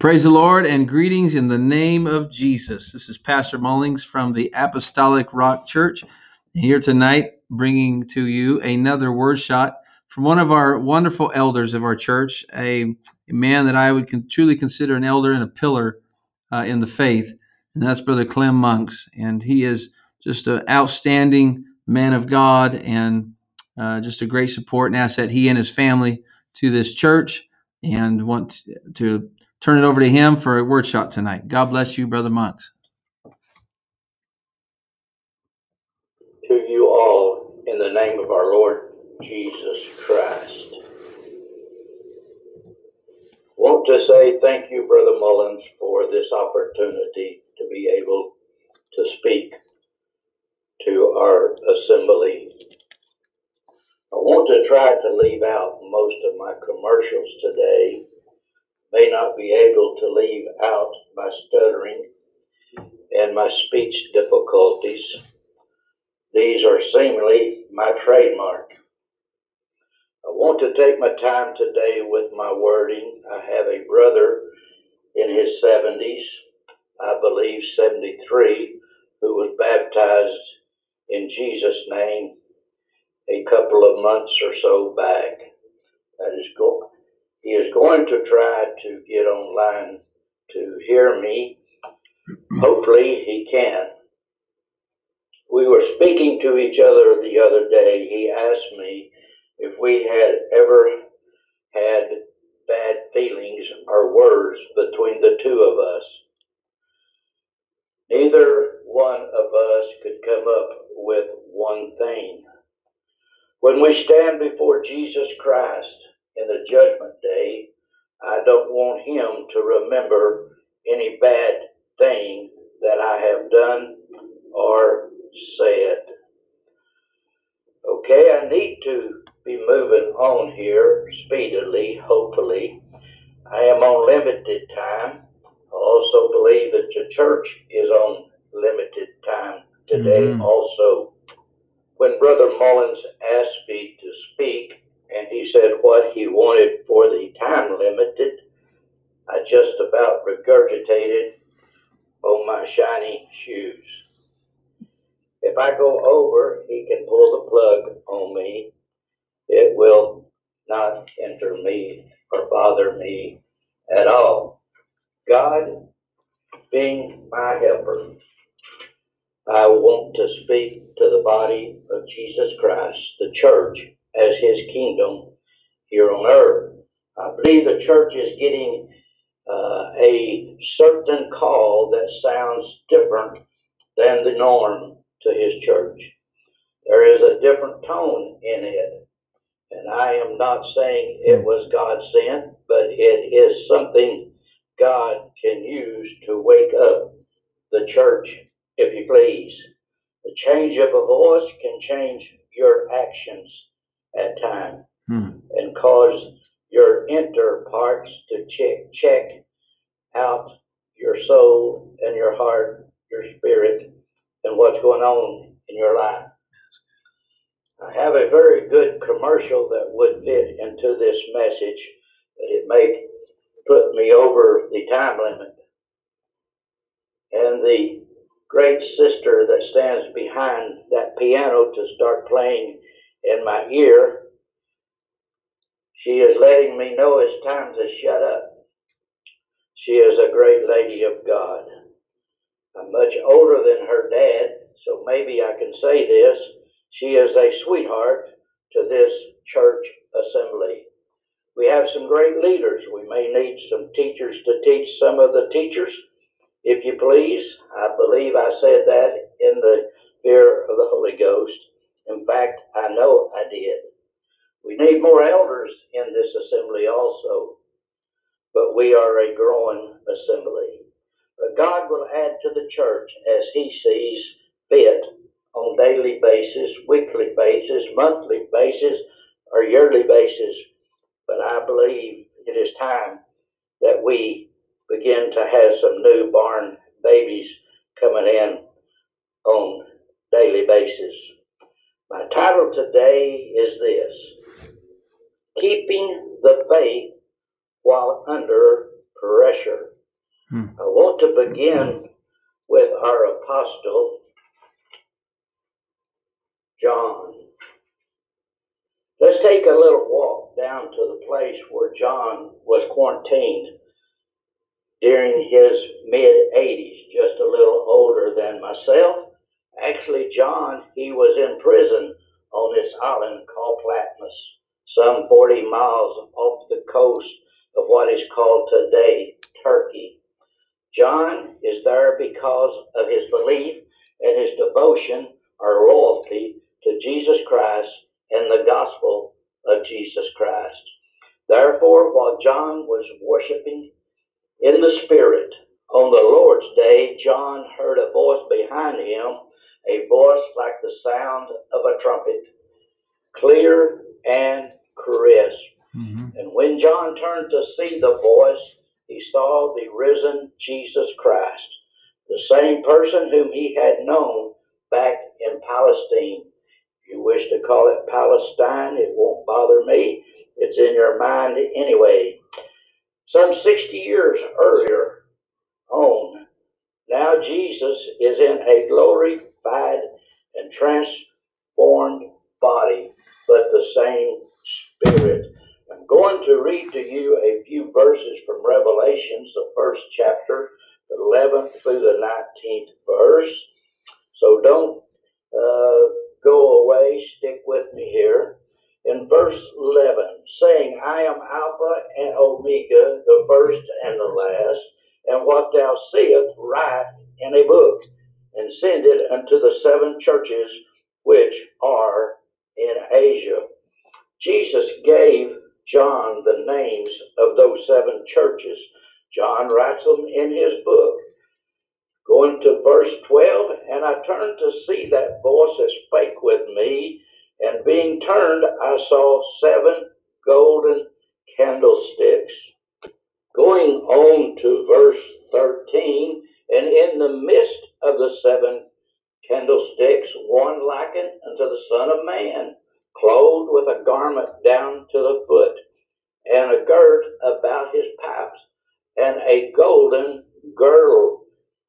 Praise the Lord and greetings in the name of Jesus. This is Pastor Mullings from the Apostolic Rock Church here tonight, bringing to you another word shot from one of our wonderful elders of our church, a, man that I would con- truly consider an elder and a pillar uh, in the faith, and that's Brother Clem Monks. And he is just an outstanding man of God and uh, just a great support and asset, he and his family, to this church. And want to turn it over to him for a word shot tonight. God bless you, Brother Monks. To you all, in the name of our Lord Jesus Christ. I want to say thank you, Brother Mullins, for this opportunity to be able to speak to our assembly. I want to try to leave out most of my commercials today. May not be able to leave out my stuttering and my speech difficulties. These are seemingly my trademark. I want to take my time today with my wording. I have a brother in his 70s, I believe 73, who was baptized in Jesus' name a couple of months or so back. That is go- he is going to try to get online to hear me. Hopefully, he can. We were speaking to each other the other day. He asked me if we had ever had bad feelings or words between the two of us. Neither one of us could come up with one thing. When we stand before Jesus Christ in the judgment day, I don't want him to remember any bad thing that I have done or said. Okay, I need to be moving on here speedily, hopefully. I am on limited time. I also believe that the church is on limited time today Mhm. also. When Brother Mullins asked me to speak and he said what he wanted for the time limited, I just about regurgitated on my shiny shoes. If I go over, he can pull the plug on me. It will not hinder me or bother me at all. God being my helper, I want to speak to the body of Jesus Christ, the church, as his kingdom here on earth. I believe the church is getting uh, a certain call that sounds different than the norm to his church. There is a different tone in it. And I am not saying it was God sent, but it is something God can use to wake up the church, if you please. The change of a voice can change your actions at time Hmm. and cause your inner parts to check, check out your soul and your heart, your spirit, and what's going on in your life. I have a very good commercial that would fit into this message, but it may put me over the time limit. And the great sister that stands behind that piano to start playing in my ear, she is letting me know it's time to shut up. She is a great lady of God. I'm much older than her dad, so maybe I can say this. She is a sweetheart to this church assembly. We have some great leaders. We may need some teachers to teach some of the teachers, if you please. I believe I said that in the fear of the Holy Ghost. In fact, I know I did. We need more elders in this assembly also, but we are a growing assembly. But God will add to the church as He sees fit on daily basis, weekly basis, monthly basis, or yearly basis. But I believe it is time that we begin to have some new newborn babies coming in on daily basis. Title today is this Keeping the Faith While Under pressure. Hmm. I want to begin with our apostle, John. Let's take a little walk down to the place where John was quarantined during his mid 80s, just a little older than myself. Actually, John, he was in prison on this island called Patmos, some 40 miles off the coast of what is called today Turkey. John is there because of his belief and his devotion or loyalty to Jesus Christ and the gospel of Jesus Christ. Therefore, while John was worshiping in the Spirit on the Lord's day, John heard a voice behind him, a voice like the sound of a trumpet, clear and crisp. Mhm. And when John turned to see the voice, he saw the risen Jesus Christ, the same person whom he had known back in Palestine. If you wish to call it Palestine, it won't bother me. It's in your mind anyway. Some 60 years earlier on, now Jesus is in a glorified and transformed body, but the same Spirit. I'm going to read to you a few verses from Revelations, the first chapter, the 11th through the 19th verse. So don't uh, go away, stick with me here. In verse 11, saying, I am Alpha and Omega, the first and the last, and what thou seest, write in a book, and send it unto the seven churches which are in Asia. Jesus gave John the names of those seven churches. John writes them in his book. Going to verse 12, and I turned to see that voice that spake with me, and being turned, I saw seven golden candlesticks. Going on to verse 13, and in the midst of the seven candlesticks, one likened unto the Son of Man, clothed with a garment down to the foot, and a girt about his paps, and a golden girdle.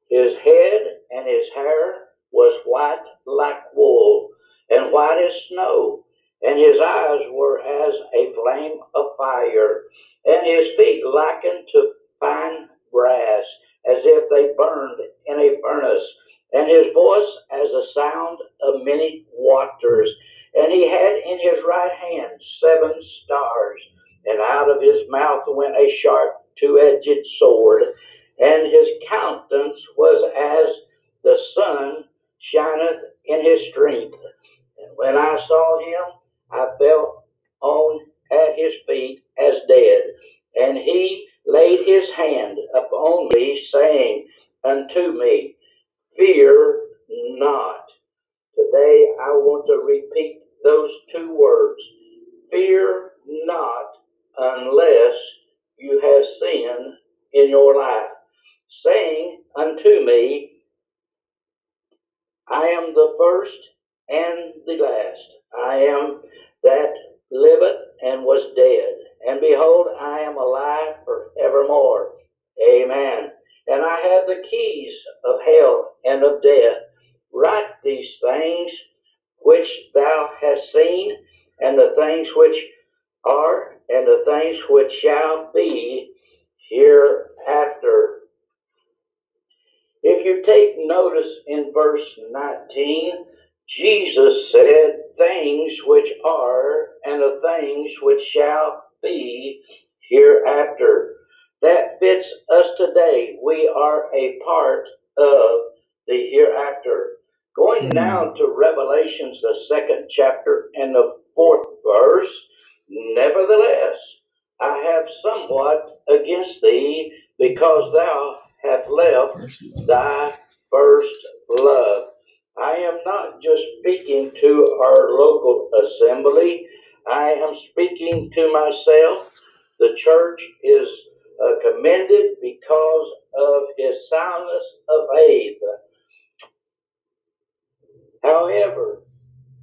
His head and his hair was white like wool, and white as snow, and his eyes were as a flame of fire, and his feet likened to fine brass, as if they burned in a furnace, and his voice as the sound of many waters. And he had in his right hand seven stars, and out of his mouth went a sharp two edged sword, and his countenance was as the sun shineth in his strength. And when I saw him, I fell on at his feet as dead. And he laid his hand upon me, saying unto me, Fear not. Today I want to repeat those two words. Fear not unless you have sin in your life. Saying unto me, I am the first and the last. I am that liveth and was dead. And behold, I am alive forevermore. Amen. And I have the keys of hell and of death. Write these things which thou hast seen, and the things which are, and the things which shall be hereafter. If you take notice in verse 19, Jesus said, Things which are, and the things which shall be hereafter. That fits us today. We are a part of the hereafter. Going Hmm. now to Revelations, the second chapter and the fourth verse. Nevertheless, I have somewhat against thee, because thou hast left thy first love. I am not just speaking to our local assembly, I am speaking to myself. The church is uh, commended because of his soundness of faith. However,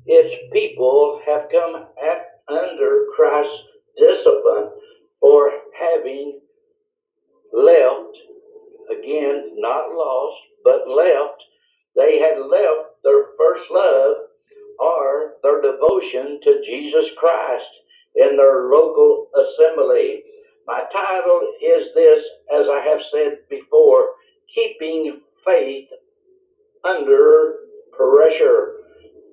its people have come under Christ's discipline for having left, again, not lost, but left. They had left their first love or their devotion to Jesus Christ in their local assembly. My title is this, as I have said before, Keeping Faith Under Pressure.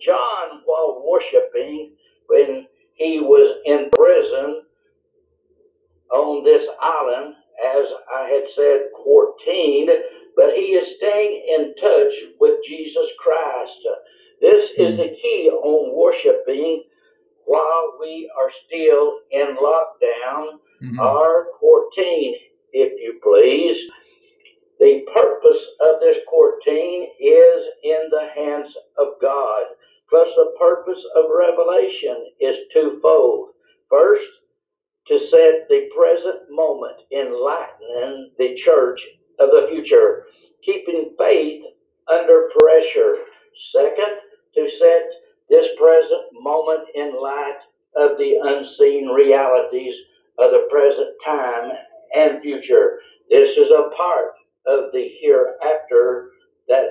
John, while worshiping, when he was in prison on this island, as I had said, quarantined, but he is staying in touch with Jesus Christ. This is the key on worshiping while we are still in lockdown Mhm. or quarantine, if you please. The purpose of this quarantine is in the hands of God. Plus, the purpose of revelation is twofold. First, to set the present moment, enlightening the church of the future, keeping faith under pressure. Second, to set this present moment in light of the unseen realities of the present time and future. This is a part of the hereafter that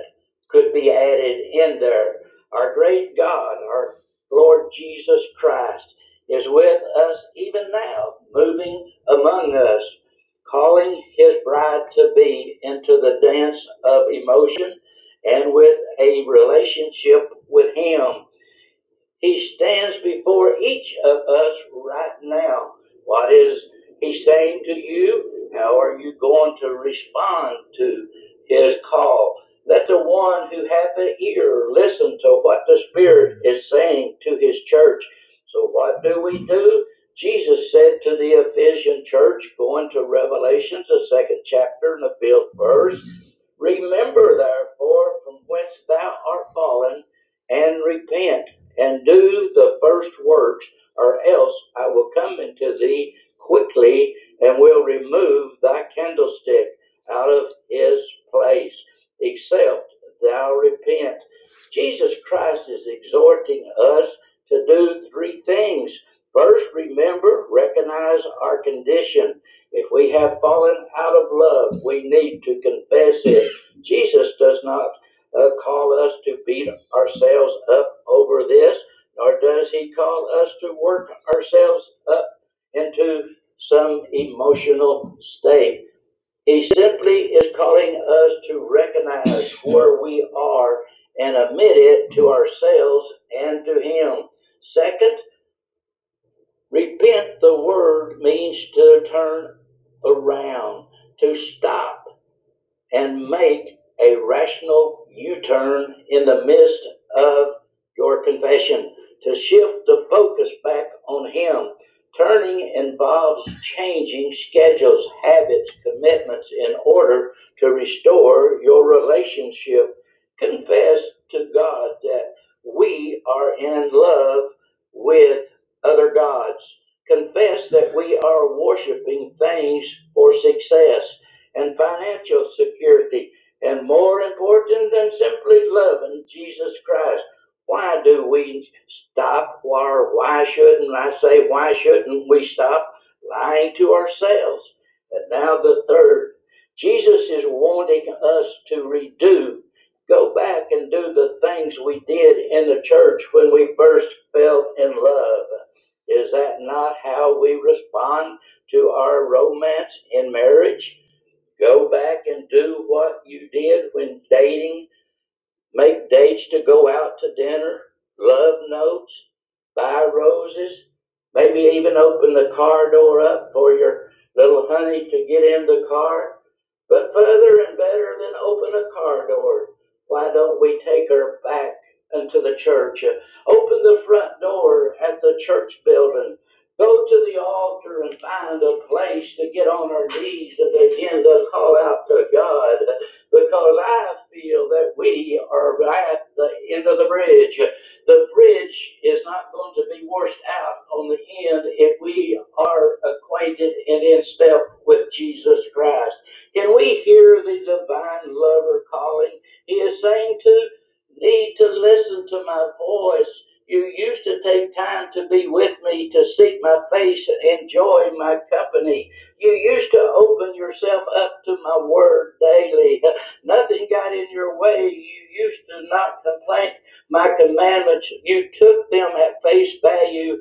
could be added in there. Our great God, our Lord Jesus Christ, is with us even now, moving among us, calling his bride to be into the dance of emotion and with a relationship with him. He stands before each of us right now. What is he saying to you? How are you going to respond to his call? Let the one who hath an ear listen to what the Spirit is saying to his church. So, what do we do? Jesus said to the Ephesian church, going to Revelations, the second chapter and the fifth verse, Remember therefore from whence thou art fallen, and repent and do the first works, or else I will come into thee quickly and will remove thy candlestick out of his place, except thou repent. Jesus Christ is exhorting us to do three things. First, remember, recognize our condition. If we have fallen out of love, we need to confess it. Jesus does not uh, call us to beat ourselves up over this, nor does he call us to work ourselves up into some emotional state. He simply is calling us to recognize where we are and admit it to ourselves and to him. Second, repent, the word means to turn around, to stop and make a rational U turn in the midst of your confession, to shift the focus back on Him. Turning involves changing schedules, habits, commitments in order to restore your relationship. Confess to God that we are in love. Confess that we are worshiping things for success and financial security, and more important than simply loving Jesus Christ. Why do we stop, or why shouldn't I say, why shouldn't we stop lying to ourselves? And now the third, Jesus is wanting us to redo, go back and do the things we did in the church when we first fell in love. Is that not how we respond to our romance in marriage? Go back and do what you did when dating. Make dates to go out to dinner, love notes, buy roses, maybe even open the car door up for your little honey to get in the car. But further and better than open a car door, why don't we take her back into the church? The front door at the church building. Go to the altar and find a place to get on our knees and begin to call out to God because I feel that we are at the end of the bridge. The bridge is not going to be washed out on the end if we are acquainted and in step with Jesus Christ. Can we hear the divine lover calling? He is saying to need to listen to my voice. You used to take time to be with me, to seek my face and enjoy my company. You used to open yourself up to my word daily. Nothing got in your way. You used to not complain my commandments. You took them at face value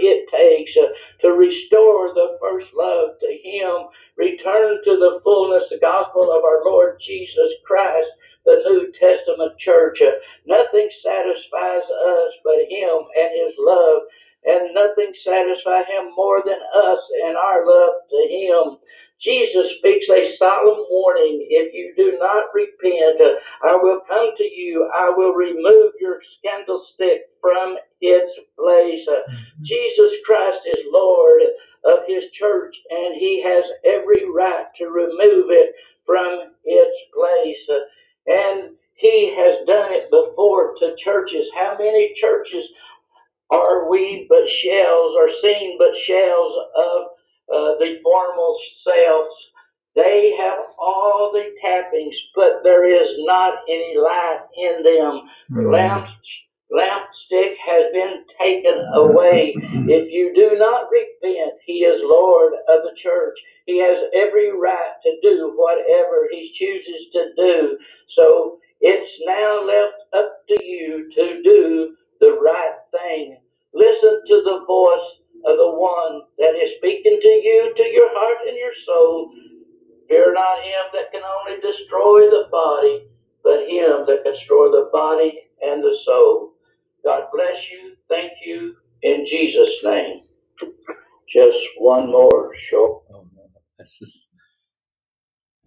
it takes uh, to restore the first love to Him, return to the fullness, the gospel of our Lord Jesus Christ, the New Testament church. Uh, Nothing satisfies us but Him and His love, and nothing satisfies Him more than us and our love to Him. Jesus speaks a solemn warning. If you do not repent, I will come to you. I will remove your candlestick from its place. Uh, Jesus Christ is Lord of his church, and he has every right to remove it from its place. And he has done it before to churches. How many churches are we but shells, are seen but shells of uh, the formal selves? They have all the tappings, but there is not any light in them. Lamp, lampstick has been taken away. If you do not repent, he is Lord of the church. He has every right to do whatever he chooses to do. So it's now left up to you to do the right thing. Listen to the voice of the one that is speaking to you, to your heart and your soul. Fear not him that can only destroy the body, but him that can destroy the body and the soul. God bless you. Thank you in Jesus' name. Just one more short. Oh, no.